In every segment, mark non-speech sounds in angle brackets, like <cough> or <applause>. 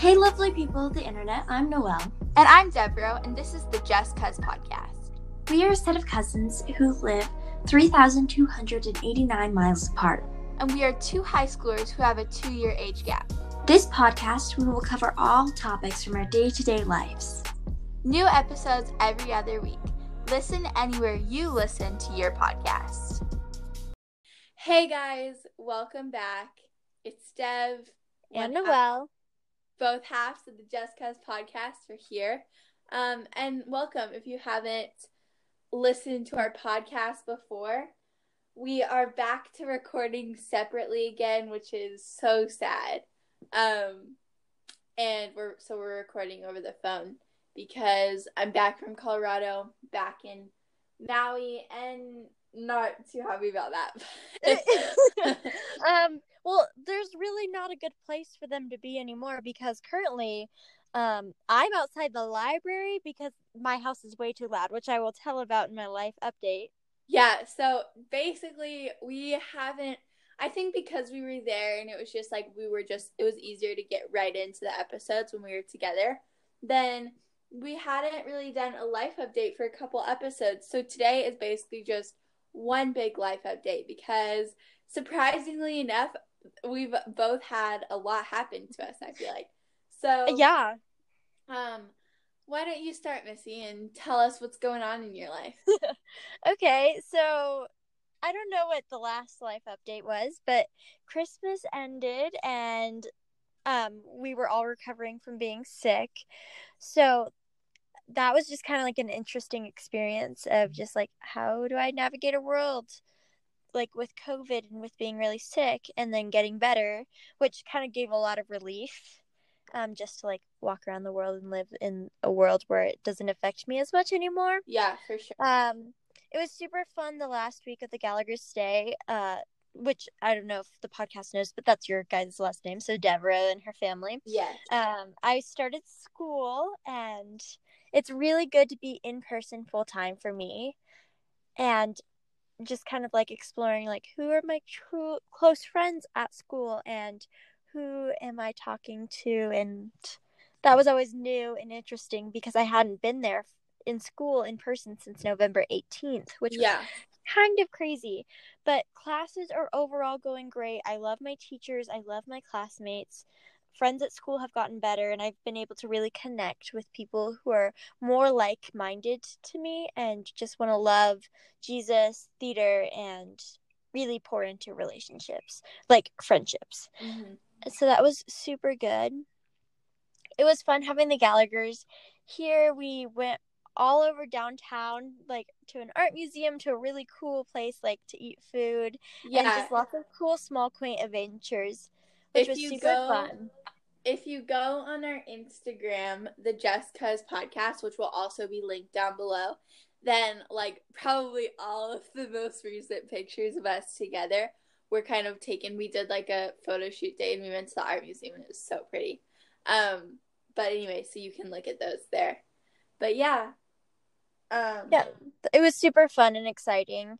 Hey, lovely people of the internet, I'm Noelle. And I'm Deveraux, and this is the Just Cuz podcast. We are a set of cousins who live 3,289 miles apart. And we are two high schoolers who have a two year age gap. This podcast, we will cover all topics from our day to day lives. New episodes every other week. Listen anywhere you listen to your podcast. Hey guys, welcome back. It's Dev and Noelle both halves of the Just Cuz podcast are here. Um, and welcome if you haven't listened to our podcast before. We are back to recording separately again, which is so sad. Um, and we're so we're recording over the phone because I'm back from Colorado, back in Maui, and not too happy about that. <laughs> <laughs> um, well, there's really not a good place for them to be anymore because currently um, I'm outside the library because my house is way too loud, which I will tell about in my life update. Yeah, so basically, we haven't. I think because we were there and it was just like we were just, it was easier to get right into the episodes when we were together. Then we hadn't really done a life update for a couple episodes. So today is basically just one big life update because surprisingly enough, we've both had a lot happen to us, I feel like. So Yeah. Um why don't you start, Missy, and tell us what's going on in your life? <laughs> okay, so I don't know what the last life update was, but Christmas ended and um we were all recovering from being sick. So that was just kind of like an interesting experience of just like how do I navigate a world like with COVID and with being really sick and then getting better, which kind of gave a lot of relief. Um, just to like walk around the world and live in a world where it doesn't affect me as much anymore. Yeah, for sure. Um, it was super fun the last week of the Gallagher stay. Uh, which I don't know if the podcast knows, but that's your guys' last name. So Deveraux and her family. Yes. Um, I started school and it's really good to be in person full time for me. And just kind of like exploring like who are my true close friends at school and who am I talking to and that was always new and interesting because I hadn't been there in school in person since November 18th, which yeah. kind of crazy. But classes are overall going great. I love my teachers, I love my classmates friends at school have gotten better and I've been able to really connect with people who are more like minded to me and just want to love Jesus, theater, and really pour into relationships, like friendships. Mm-hmm. So that was super good. It was fun having the Gallaghers here. We went all over downtown, like to an art museum, to a really cool place, like to eat food, yeah. and just lots of cool, small, quaint adventures, which if was super go, fun if you go on our Instagram, the Just Cuz podcast, which will also be linked down below, then like probably all of the most recent pictures of us together were kind of taken. We did like a photo shoot day and we went to the art museum and it was so pretty. Um, but anyway, so you can look at those there. But yeah. Um, yeah, it was super fun and exciting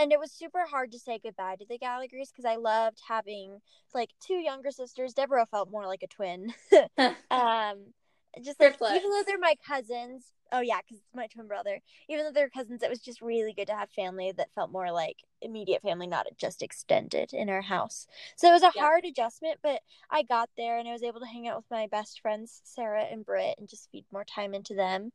and it was super hard to say goodbye to the Gallaghers because I loved having like two younger sisters. Deveraux felt more like a twin. <laughs> <laughs> um, just like even though they're my cousins, oh yeah, because it's my twin brother. Even though they're cousins, it was just really good to have family that felt more like immediate family, not just extended in our house. So it was a yeah. hard adjustment, but I got there and I was able to hang out with my best friends, Sarah and Britt, and just feed more time into them.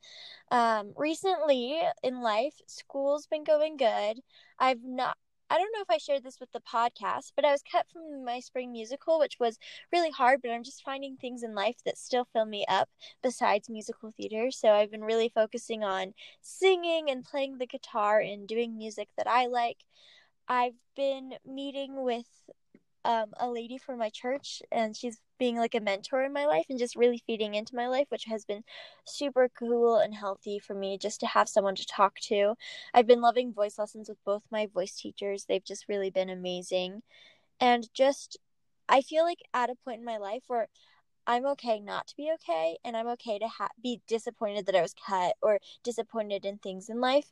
Um, recently in life, school's been going good. I've not I don't know if I shared this with the podcast, but I was cut from my spring musical, which was really hard, but I'm just finding things in life that still fill me up besides musical theater. So I've been really focusing on singing and playing the guitar and doing music that I like. I've been meeting with um, a lady from my church, and she's being like a mentor in my life and just really feeding into my life, which has been super cool and healthy for me just to have someone to talk to. I've been loving voice lessons with both my voice teachers, they've just really been amazing. And just, I feel like at a point in my life where I'm okay not to be okay, and I'm okay to ha- be disappointed that I was cut or disappointed in things in life.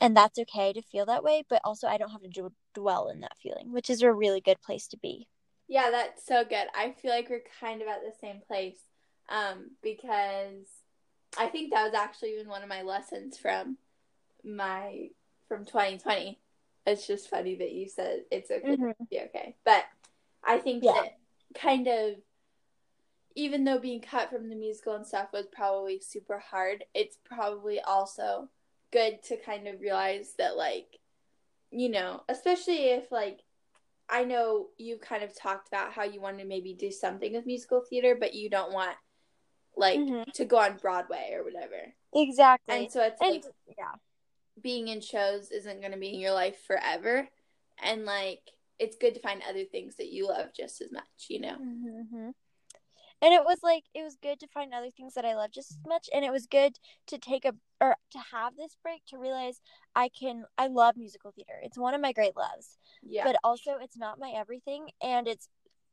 And that's okay to feel that way, but also I don't have to dwell in that feeling, which is a really good place to be. Yeah, that's so good. I feel like we're kind of at the same place. um, because I think that was actually even one of my lessons from my from 2020. It's just funny that you said it's okay Mhm. to be okay, but I think Yeah. that kind of even though being cut from the musical and stuff was probably super hard, it's probably also good to kind of realize that like you know, especially if like I know you've kind of talked about how you want to maybe do something with musical theater, but you don't want like Mhm. to go on Broadway or whatever. Exactly. And so it's And like yeah. being in shows isn't going to be in your life forever. And like it's good to find other things that you love just as much, you know? hmm And it was like it was good to find other things that I love just as much, and it was good to take a or to have this break to realize I can I love musical theater. It's one of my great loves, Yeah. but also it's not my everything, and it's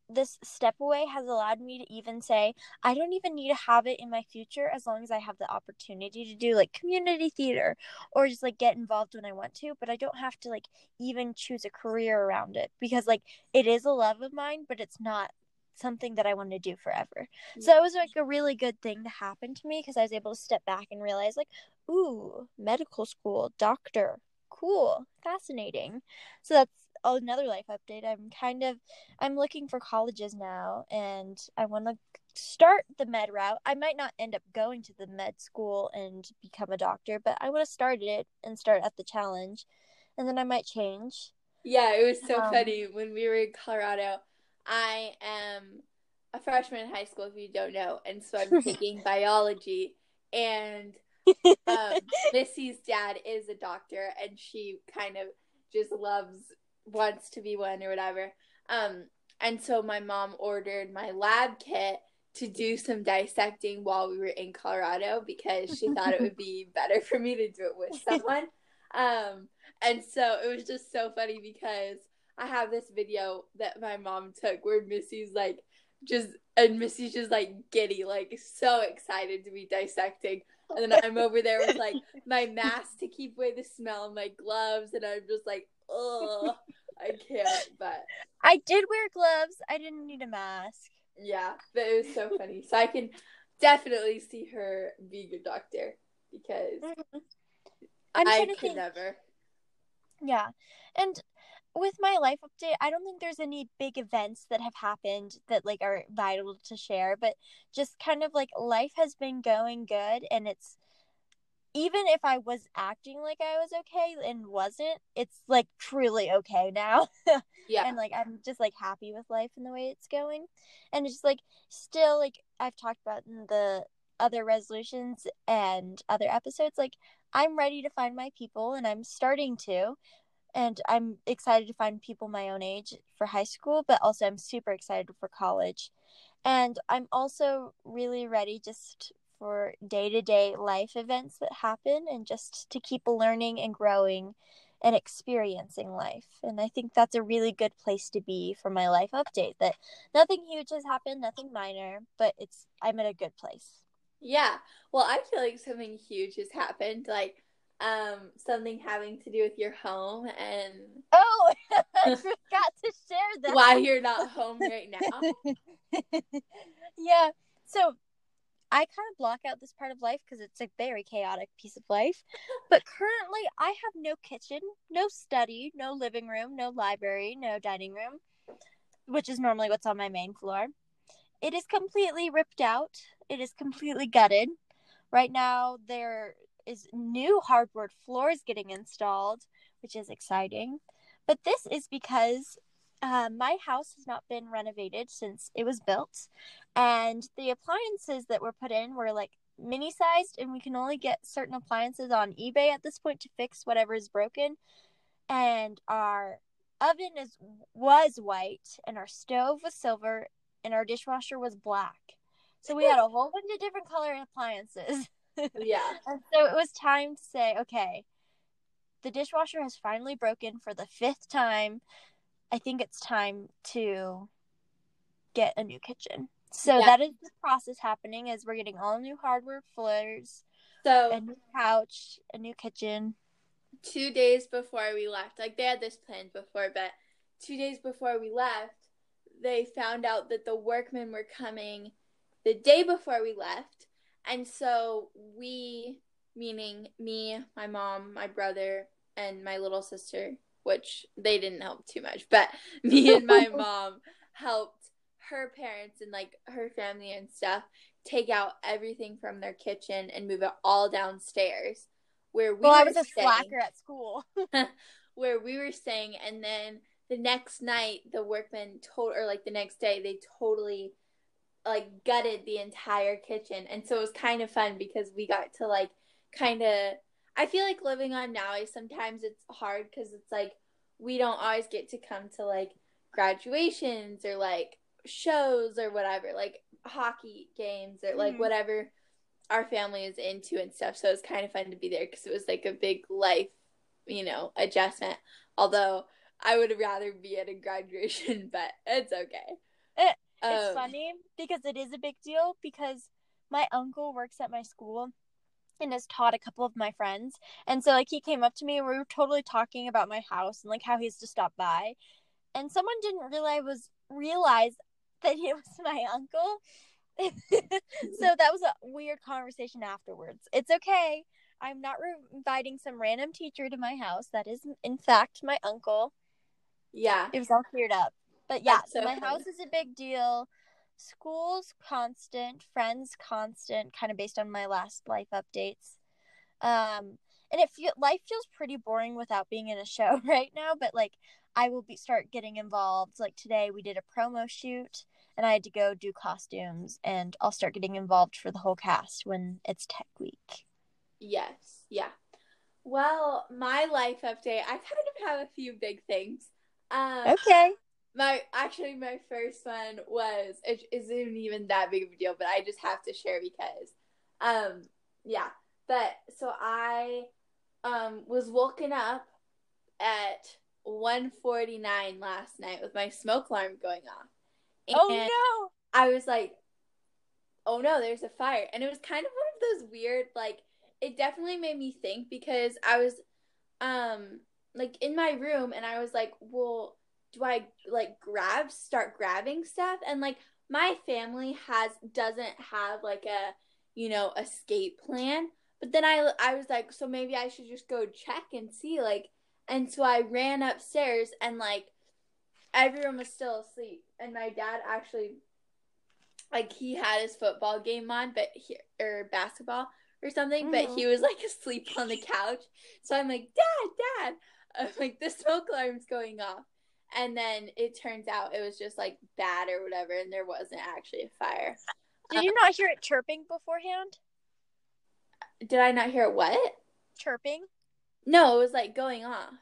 this step away has allowed me to even say I don't even need to have it in my future as long as I have the opportunity to do like community theater or just like get involved when I want to, but I don't have to like even choose a career around it because like it is a love of mine, but it's not something that I want to do forever. So it was like a really good thing to happen to me because I was able to step back and realize like, ooh, medical school, doctor, cool, fascinating. So that's another life update. I'm kind of I'm looking for colleges now and I want to start the med route. I might not end up going to the med school and become a doctor, but I want to start it and start at the challenge. And then I might change. Yeah, it was so Um, funny when we were in Colorado. I am a freshman in high school, if you don't know, and so I'm <laughs> taking biology. And um, <laughs> Missy's dad is a doctor, and she kind of just loves, wants to be one or whatever. Um, and so my mom ordered my lab kit to do some dissecting while we were in Colorado because she thought it would be <laughs> better for me to do it with someone. Um, and so it was just so funny because I have this video that my mom took where Missy's like just and Missy's just like giddy, like so excited to be dissecting. And then I'm over there with like my mask to keep away the smell and my gloves and I'm just like, oh I can't but I did wear gloves. I didn't need a mask. yeah, but it was so funny. So I can definitely see her being a doctor because mm-hmm. I'm I could think. never. Yeah. And with my life update, I don't think there's any big events that have happened that like are vital to share, but just kind of like life has been going good and it's even if I was acting like I was okay and wasn't, it's like truly okay now. <laughs> Yeah. and like I'm just like happy with life and the way it's going. And it's just like still like I've talked about in the other resolutions and other episodes, like I'm ready to find my people and I'm starting to. And I'm excited to find people my own age for high school, but also I'm super excited for college. And I'm also really ready just for day to day life events that happen and just to keep learning and growing and experiencing life. And I think that's a really good place to be for my life update that nothing huge has happened, nothing minor, but it's I'm in a good place. Yeah. Well, I feel like something huge has happened, like um something having to do with your home and Oh, <laughs> I <laughs> forgot to share that. why you're not home right now. <laughs> yeah. So I kind of block out this part of life because it's a very chaotic piece of life. But currently, I have no kitchen, no study, no living room, no library, no dining room, which is normally what's on my main floor. It is completely ripped out. It is completely gutted. Right now, there is new hardwood floors getting installed, which is exciting. But this is because uh, my house has not been renovated since it was built, and the appliances that were put in were like mini sized, and we can only get certain appliances on eBay at this point to fix whatever is broken. And our oven is was white, and our stove was silver, and our dishwasher was black. So we had a whole bunch of different color appliances. <laughs> Yeah. <laughs> And so it was time to say, okay, the dishwasher has finally broken for the fifth time. I think it's time to get a new kitchen. So Yeah. that is the process happening as we're getting all new hardware floors, So a new couch, a new kitchen. two days before we left, like they had this planned before, but two days before we left, they found out that the workmen were coming the day before we left. And so we, meaning me, my mom, my brother, and my little sister, which they didn't help too much, but <laughs> me and my <laughs> mom helped her parents and like her family and stuff take out everything from their kitchen and move it all downstairs where we well, I was staying, a slacker at school. <laughs> where we were staying and then the next night the workmen told or like the next day they totally like gutted the entire kitchen and so it was kind of fun because we got to like kind of I feel like living on Maui sometimes it's hard because it's like we don't always get to come to like graduations or like shows or whatever, like hockey games or like mm-hmm. whatever our family is into and stuff. So it was kind of fun to be there because it was like a big life, you know, adjustment. Although I would rather be at a <laughs> graduation, but it's okay. It, it's um, funny because it is a big deal because my uncle works at my school and has taught a couple of my friends. And so like he came up to me and we were totally talking about my house and like how he has to stop by. And someone didn't realize was realize that it <laughs> was my uncle. <laughs> so that was a weird conversation afterwards. It's okay. I'm not re- inviting some random teacher to my house. That is, in fact, my uncle. Yeah. It was all cleared up. But yeah, so my funny. house is a big deal. School's constant, friends constant, kind of based on my last life updates. Um, and it feel life feels pretty boring without being in a show <laughs> right now. But like, I will be start getting involved. Like today, we did a promo shoot, and I had to go do costumes, and I'll start getting involved for the whole cast when it's Tech Week. Yes, yeah. Well, my life update, I kind of have a few big things. Um, okay. My actually, my first one was it isn't even that big of a deal, but I just have to share because, um, yeah. But so I, um, was woken up at 1:49 last night with my smoke alarm going off. Oh, and oh no! I was like, "Oh no, there's a fire!" And it was kind of one of those weird, like, it definitely made me think because I was, um, like in my room, and I was like, "Well, do I like grab, start grabbing stuff?" And like my family has doesn't have like a, you know, escape plan. But then I I was like, so maybe I should just go check and see like and so I ran upstairs and like everyone was still asleep. And my dad actually like he had his football game on, but he or basketball or something, mm-hmm. but he was like <laughs> asleep on the couch. So I'm like, Dad, Dad. I'm like the smoke <laughs> alarm's going off. And then it turns out it was just like bad or whatever, and there wasn't actually a fire. Did um, you not hear it chirping beforehand? Did I not hear what? Chirping. No, it was like going off.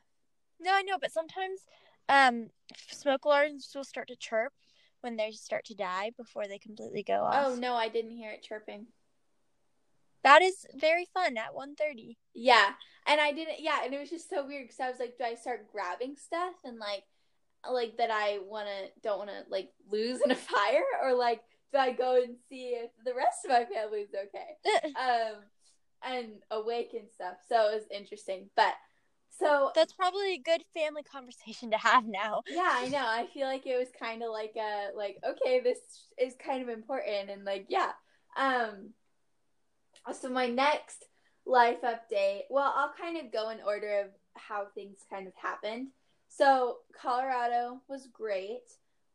No, I know, but sometimes um smoke alarms will start to chirp when they start to die before they completely go off. Oh no, I didn't hear it chirping. That is very fun at 1:30. Yeah. And I didn't yeah, and it was just so weird cuz I was like do I start grabbing stuff and like like that I want to don't want to like lose in a <laughs> fire or like do I go and see if the rest of my family's okay? <laughs> um and awake and stuff. So it was interesting. But so that's probably a good family conversation to have now. Yeah, I know. I feel like it was kind of like a like okay, this is kind of important and like yeah. Um so my next life update, well, I'll kind of go in order of how things kind of happened. So, Colorado was great.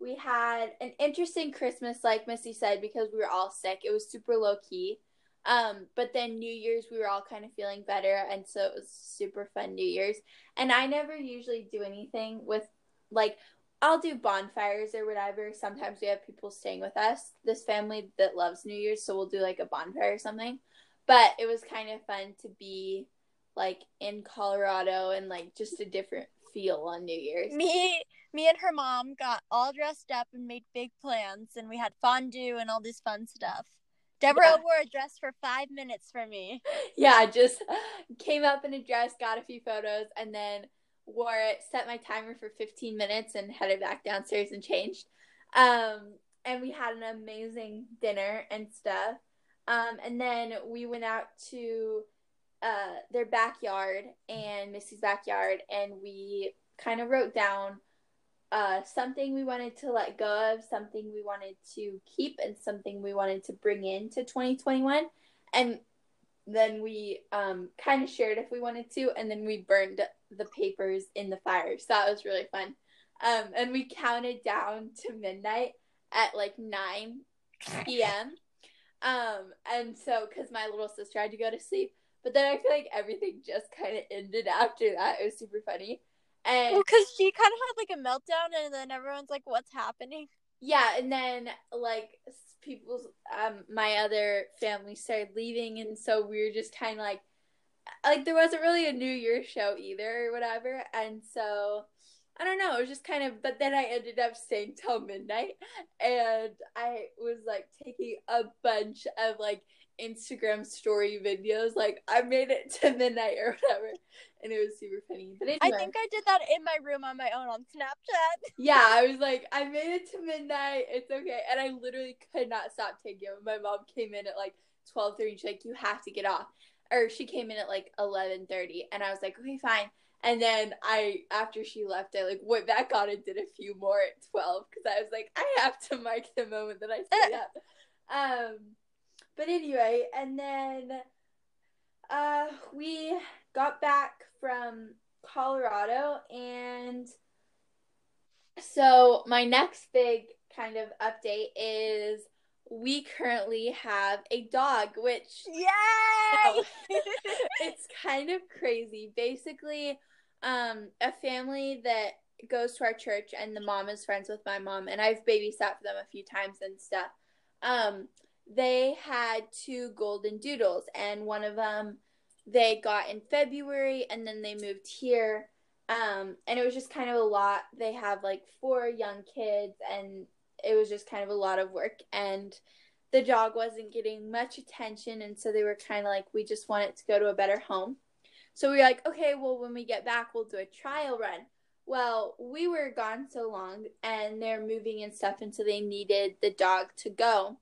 We had an interesting Christmas like Missy said because we were all sick. It was super low key. Um, but then New Year's, we were all kind of feeling better, and so it was super fun New Year's. And I never usually do anything with like I'll do bonfires or whatever. Sometimes we have people staying with us, this family that loves New Year's, so we'll do like a bonfire or something. But it was kind of fun to be like in Colorado and like just a different feel on New Year's. Me me and her mom got all dressed up and made big plans and we had fondue and all this fun stuff. Deveraux yeah. wore a dress for five minutes for me. <laughs> Yeah, just came up in a dress, got a few photos, and then wore it, set my timer for 15 minutes, and headed back downstairs and changed. Um, and we had an amazing dinner and stuff. Um, and then we went out to uh, their backyard and Missy's backyard, and we kind of wrote down uh, something we wanted to let go of, something we wanted to keep, and something we wanted to bring into 2021. And then we um, kind of shared if we wanted to, and then we burned the papers in the fire. So that was really fun. Um, and we counted down to midnight at like 9 p.m. Um, and so, because my little sister had to go to sleep, but then I feel like everything just kind of ended after that. It was super funny. And because she kind of had like a meltdown, and then everyone's like, "What's happening?" Yeah, and then like people's um my other family started leaving, and so we were just kind of like, like there wasn't really a New Year's show either or whatever, and so I don't know. It was just kind of, but then I ended up staying till midnight, and I was like taking a bunch of like Instagram story videos. Like I made it to midnight or whatever, and it was super funny. But anyway, I think I did that in my room on my own on Snapchat. <laughs> Yeah, I was like, I made it to midnight. It's okay, and I literally could not stop taking it. My mom came in at like twelve thirty. She's like, you have to get off, or she came in at like eleven thirty, and I was like, okay, fine. And then I, after she left, I like went back on and did a few more at twelve because I was like, I have to mark the moment that I stayed <laughs> up. Um, but anyway, and then uh, we got back from Colorado, and so my next big kind of update is we currently have a dog, which yay! <laughs> it's kind of crazy. Basically, um, a family that goes to our church, and the mom is friends with my mom, and I've babysat for them a few times and stuff. Um, they had two golden doodles, and one of them they got in February, and then they moved here. Um, and it was just kind of a lot. They have like four young kids, and it was just kind of a lot of work. And the dog wasn't getting much attention, and so they were kind of like, we just want it to go to a better home. So we were like, okay, well, when we get back, we'll do a trial run. Well, we were gone so long, and they're moving and stuff, and so they needed the dog to go.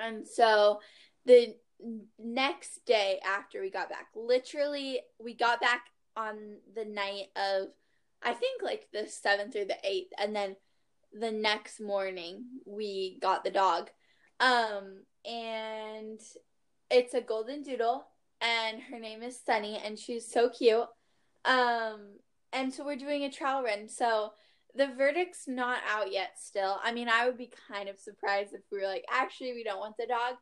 And so the next day after we got back, literally, we got back on the night of, I think like the 7th or the 8th. And then the next morning, we got the dog. Um, and it's a golden doodle, and her name is Sunny, and she's so cute. Um, and so we're doing a trial run. So the verdict's not out yet still. I mean, I would be kind of surprised if we were like, actually, we don't want the dog.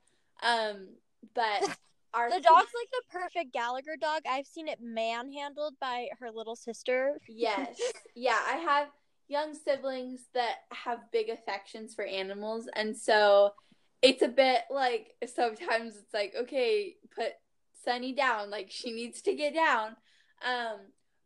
Um, but <laughs> our the dog's like the perfect Gallagher dog. I've seen it manhandled by her little sister. Yes. yeah, I have young siblings that have big affections for animals, and so it's a bit like sometimes it's like, okay, put Sunny down, like she needs to get down. Um,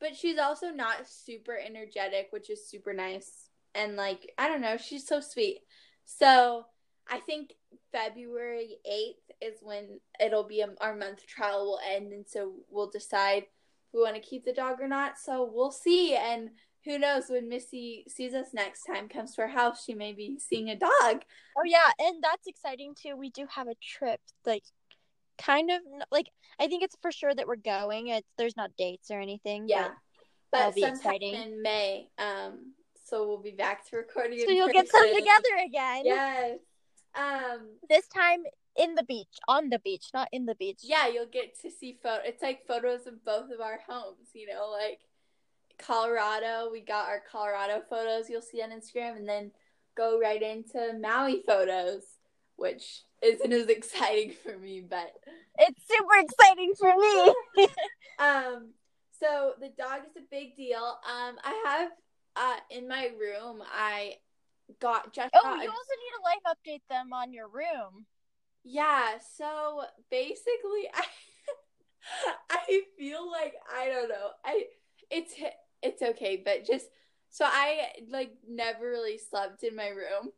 but she's also not super energetic, which is super nice. And like, I don't know, she's so sweet. So I think February 8th is when it'll be a, our month trial will end. And so we'll decide if we want to keep the dog or not. So we'll see. And who knows when Missy sees us next time, comes to our house, she may be seeing a dog. Oh, yeah. And that's exciting too. We do have a trip, like, kind of like I think it's for sure that we're going. It's there's not dates or anything. Yeah, but that'll be exciting in May. Um, so we'll be back to <laughs> recording. So you'll get them together again. Yes. Um, this time in the beach, on the beach, not in the beach. Yeah, you'll get to see photo. It's like photos of both of our homes. You know, like Colorado. We got our Colorado photos. You'll see on Instagram, and then go right into Maui photos, which isn't as exciting <laughs> for me, but it's super exciting for me. <laughs> um, so the dog is a big deal. Um, I have uh in my room. I got just. Oh, got you a, also need to life update them on your room. Yeah. So basically, <laughs> I I feel like I don't know. I it's it's okay, but just so I like never really slept in my room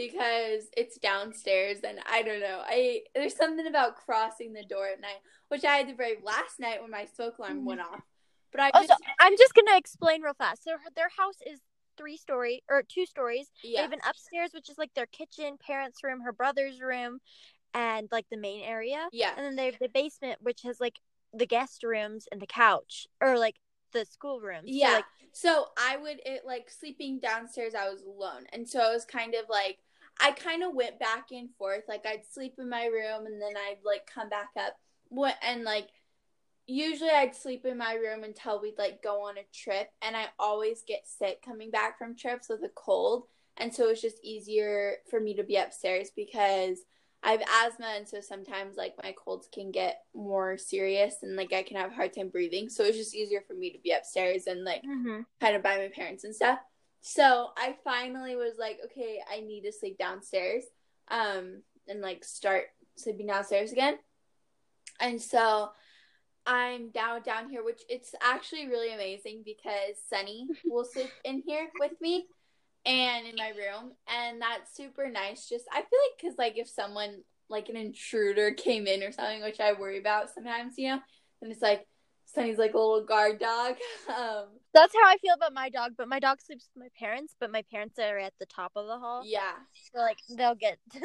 because it's downstairs and I don't know. I there's something about crossing the door at night, which I had to brave last night when my smoke alarm mm-hmm. went off. But I also, I'm just gonna explain real fast. So their house is three story or two stories. Yeah. They have an upstairs, which is like their kitchen, parents' room, her brother's room, and like the main area. Yeah. And then they have the basement, which has like the guest rooms and the couch, or like the schoolroom. Yeah. So, like, so I would it like sleeping downstairs I was alone. And so it was kind of like I kind of went back and forth. Like I'd sleep in my room and then I'd like come back up. What and like usually I'd sleep in my room until we'd like go on a trip and I always get sick coming back from trips with a cold. And so it's just easier for me to be upstairs because I have asthma and so sometimes like my colds can get more serious and like I can have a hard time breathing. So it's just easier for me to be upstairs and like mhm. kind of by my parents and stuff. So I finally was like, okay, I need to sleep downstairs, um, and like start sleeping downstairs again. And so I'm down down here, which it's actually really amazing because Sunny <laughs> will sleep in here with me and in my room, and that's super nice. Just I feel like because like if someone like an intruder came in or something, which I worry about sometimes, you know, and it's like Sunny's like a little guard dog. <laughs> Um, That's how I feel about my dog, but my dog sleeps with my parents, but my parents are at the top of the hall. yeah, So like they'll get <laughs>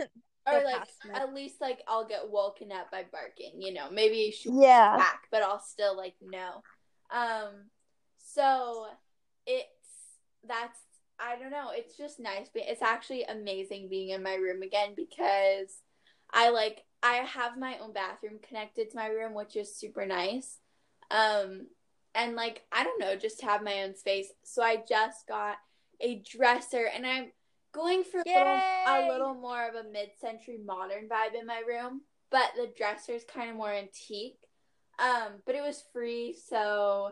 or like at least like I'll get woken up by barking, you know. Maybe she Yeah. back, but I'll still like know. Um, so it's that's I don't know. It's just nice. It's actually amazing being in my room again because I like I have my own bathroom connected to my room, which is super nice. Um, and like I don't know, just have my own space. So I just got a dresser, and I'm going for a little, a little more of a mid-century modern vibe in my room, but the dresser is kind of more antique. Um, but it was free, so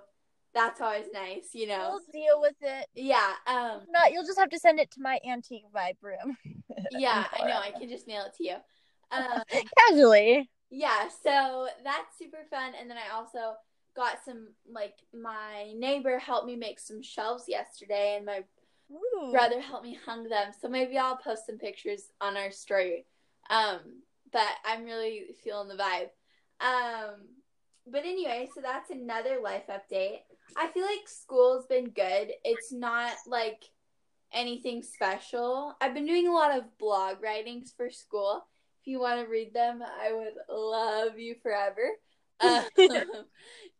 that's always nice, you know. We'll deal with it. Yeah, um, Not you'll just have to send it to my antique vibe room. <laughs> yeah, I know. I can just mail it to you. <laughs> Um, Casually. yeah, so that's super fun. And then I also got some like my neighbor helped me make some shelves yesterday, and my Ooh. brother helped me hung them. So maybe I'll post some pictures on our story. Um, but I'm really feeling the vibe. Um, but anyway, so that's another life update. I feel like school's been good. It's not like anything special. I've been doing a lot of blog writings for school. If you want to read them, I would love you forever. Um, <laughs>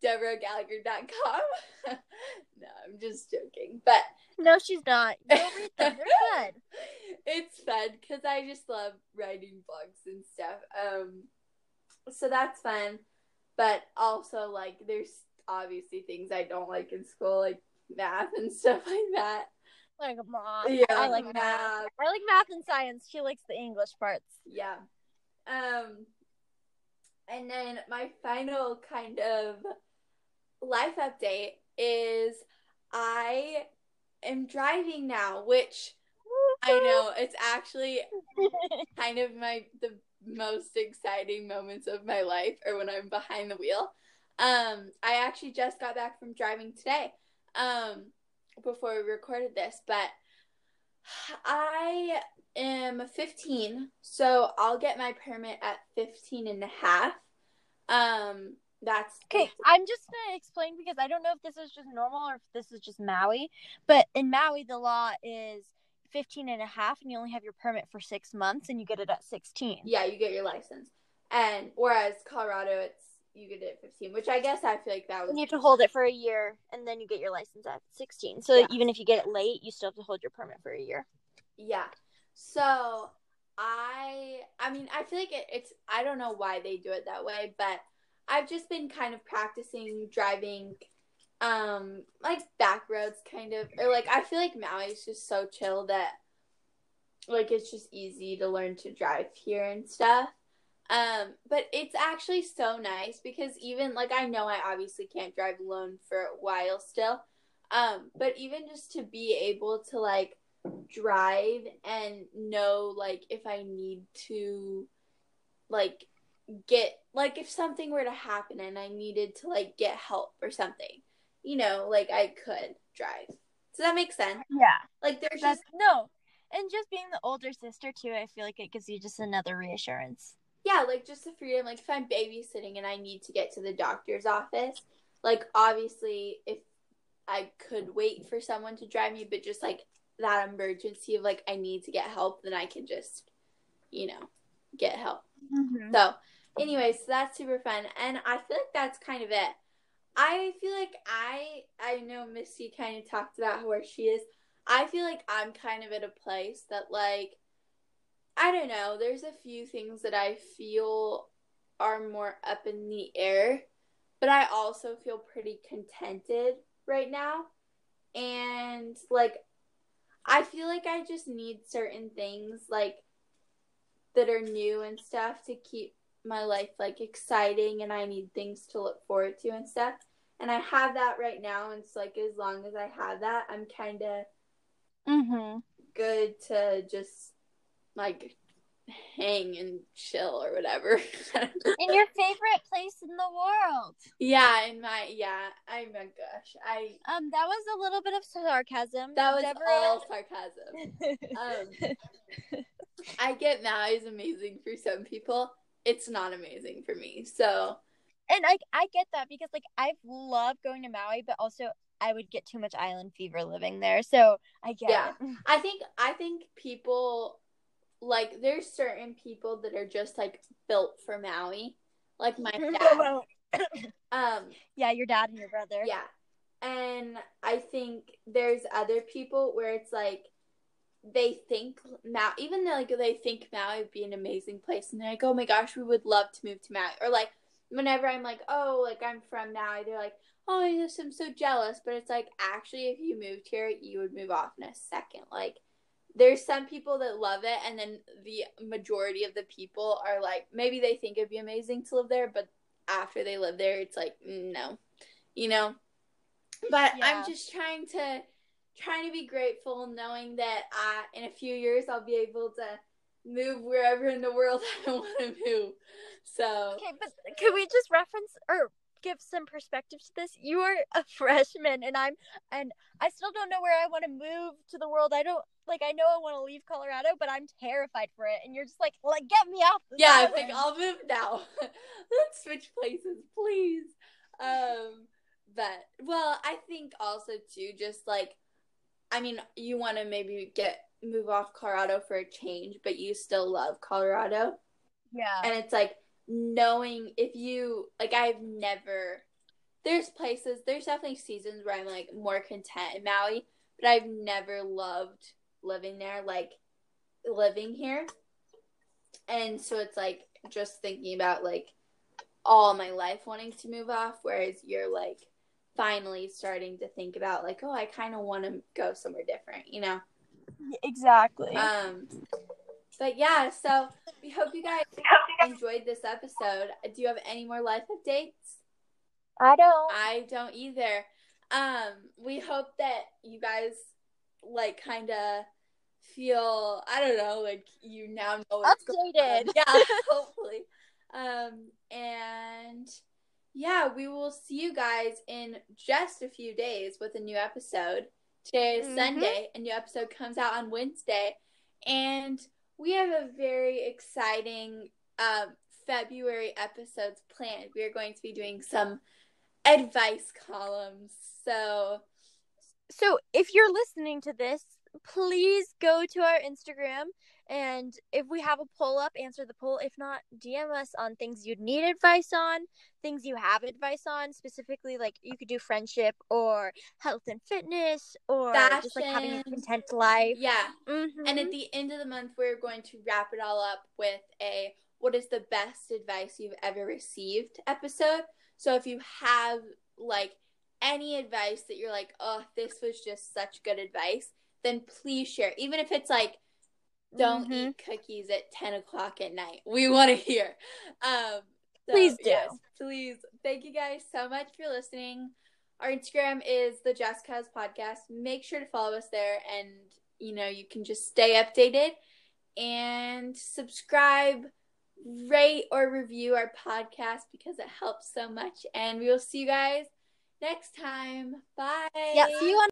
DeborahGallagher.com. <laughs> no, I'm just joking. But No, she's not. You'll read them. They're <laughs> good. it's fun because I just love writing blogs and stuff. Um, so that's fun. But also, like, there's obviously things I don't like in school, like math and stuff like that. Like math. Yeah, I like math. math. I like math and science. She likes the English parts. Yeah. Um, and then my final kind of life update is I am driving now, which I know it's actually kind of my the most exciting moments of my life or when I'm behind the wheel. Um, I actually just got back from driving today. Um, before we recorded this, but I am 15, so I'll get my permit at 15 and a half. Um, that's Okay, I'm just gonna explain because I don't know if this is just normal or if this is just Maui. But in Maui, the law is 15 and a half, and you only have your permit for six months, and you get it at 16. yeah, you get your license. And whereas Colorado, it's you get it at 15, which I guess I feel like that was And you have to hold it for a year, and then you get your license at 16. So Yeah. even if you get it late, you still have to hold your permit for a year. Yeah. So I I mean I feel like it, it's I don't know why they do it that way, but I've just been kind of practicing driving um like back roads kind of or like I feel like Maui is just so chill that like it's just easy to learn to drive here and stuff. Um but it's actually so nice because even like I know I obviously can't drive alone for a while still. Um but even just to be able to like drive and know like if I need to like get like if something were to happen and I needed to like get help or something, you know, like I could drive. Does that make sense? Yeah. Like there's That's just no. And just being the older sister too, I feel like it gives you just another reassurance. yeah, like just the freedom. Like if I'm babysitting and I need to get to the doctor's office, like obviously if I could wait for someone to drive me, but just like that emergency of like I need to get help, then I can just, you know, get help. Mm-hmm. So, anyways, so that's super fun. And I feel like that's kind of it. I feel like I I know Missy kind of talked about where she is. I feel like I'm kind of at a place that like I don't know, there's a few things that I feel are more up in the air, but I also feel pretty contented right now. And like I feel like I just need certain things like that are new and stuff to keep my life like exciting and I need things to look forward to and stuff. And I have that right now and it's like as long as I have that, I'm kind of Mm-hmm. good to just like hang and chill or whatever. <laughs> In your favorite place in the world. yeah, in my yeah, I my gosh. I Um, that was a little bit of sarcasm. that was Deveraux. all sarcasm. <laughs> Um I get Maui is amazing for some people. It's not amazing for me. So and I I get that because like I've loved going to Maui, but also I would get too much island fever living there. So I get Yeah. it. <laughs> I think I think people like there's certain people that are just like built for Maui. Like my <laughs> dad. Um yeah, your dad and your brother. yeah. And I think there's other people where it's like they think Maui, even though like they think Maui would be an amazing place, and they're like, "Oh my gosh, we would love to move to Maui." Or like, whenever I'm like, "Oh, like I'm from Maui," they're like, "Oh, I just am so jealous." But it's like, actually, if you moved here, you would move off in a second. Like, there's some people that love it, and then the majority of the people are like, maybe they think it'd be amazing to live there, but after they live there, it's like, no, you know. But Yeah. I'm just trying to trying to be grateful, knowing that I, in a few years, I'll be able to move wherever in the world <laughs> I want to move. So Okay, but can we just reference or give some perspective to this? You are a <laughs> freshman, and I'm, and I still don't know where I want to move to the world. I don't like. I know I want to leave Colorado, but I'm terrified for it. And you're just like, like, get me. This yeah, I'm like. I'll move now. <laughs> Let's switch places, please. Um, but well, I think also too, just like, I mean, you want to maybe get move off Colorado for a change, but you still love Colorado. yeah. and it's like knowing if you like i've never there's places there's definitely seasons where i'm like more content in maui but i've never loved living there like living here and so it's like just thinking about like all my life wanting to move off whereas you're like finally starting to think about like oh i kind of want to go somewhere different you know exactly. um, but yeah, so we hope you guys enjoyed this episode. Do you have any more life updates? I don't. I don't either. Um, we hope that you guys like kind of feel I don't know, like you now know what's going on. Updated. Yeah, <laughs> hopefully. Um, and yeah, we will see you guys in just a few days with a new episode. Today is Mhm. Sunday, a new episode comes out on Wednesday, and we have a very exciting um, February episodes planned. We are going to be doing some advice columns. So So if you're listening to this, please go to our Instagram and if we have a poll up, answer the poll. If not, DM us on things you'd need advice on, things you have advice on, specifically like you could do friendship or health and fitness or just like having a content life. yeah, Mhm. And at the end of the month, we're going to wrap it all up with a what is the best advice you've ever received episode. So if you have like any advice that you're like, oh, this was just such good advice, then please share. Even if it's like, don't Mhm. eat cookies at 10 o'clock at night. We want to hear. Um, so, Please do. Yes, please. Thank you guys so much for listening. Our Instagram is the Just Cuz Podcast. Make sure to follow us there and you know you can just stay updated and subscribe, rate or review our podcast because it helps so much. And we will see you guys next time. Bye. Yeah, see you on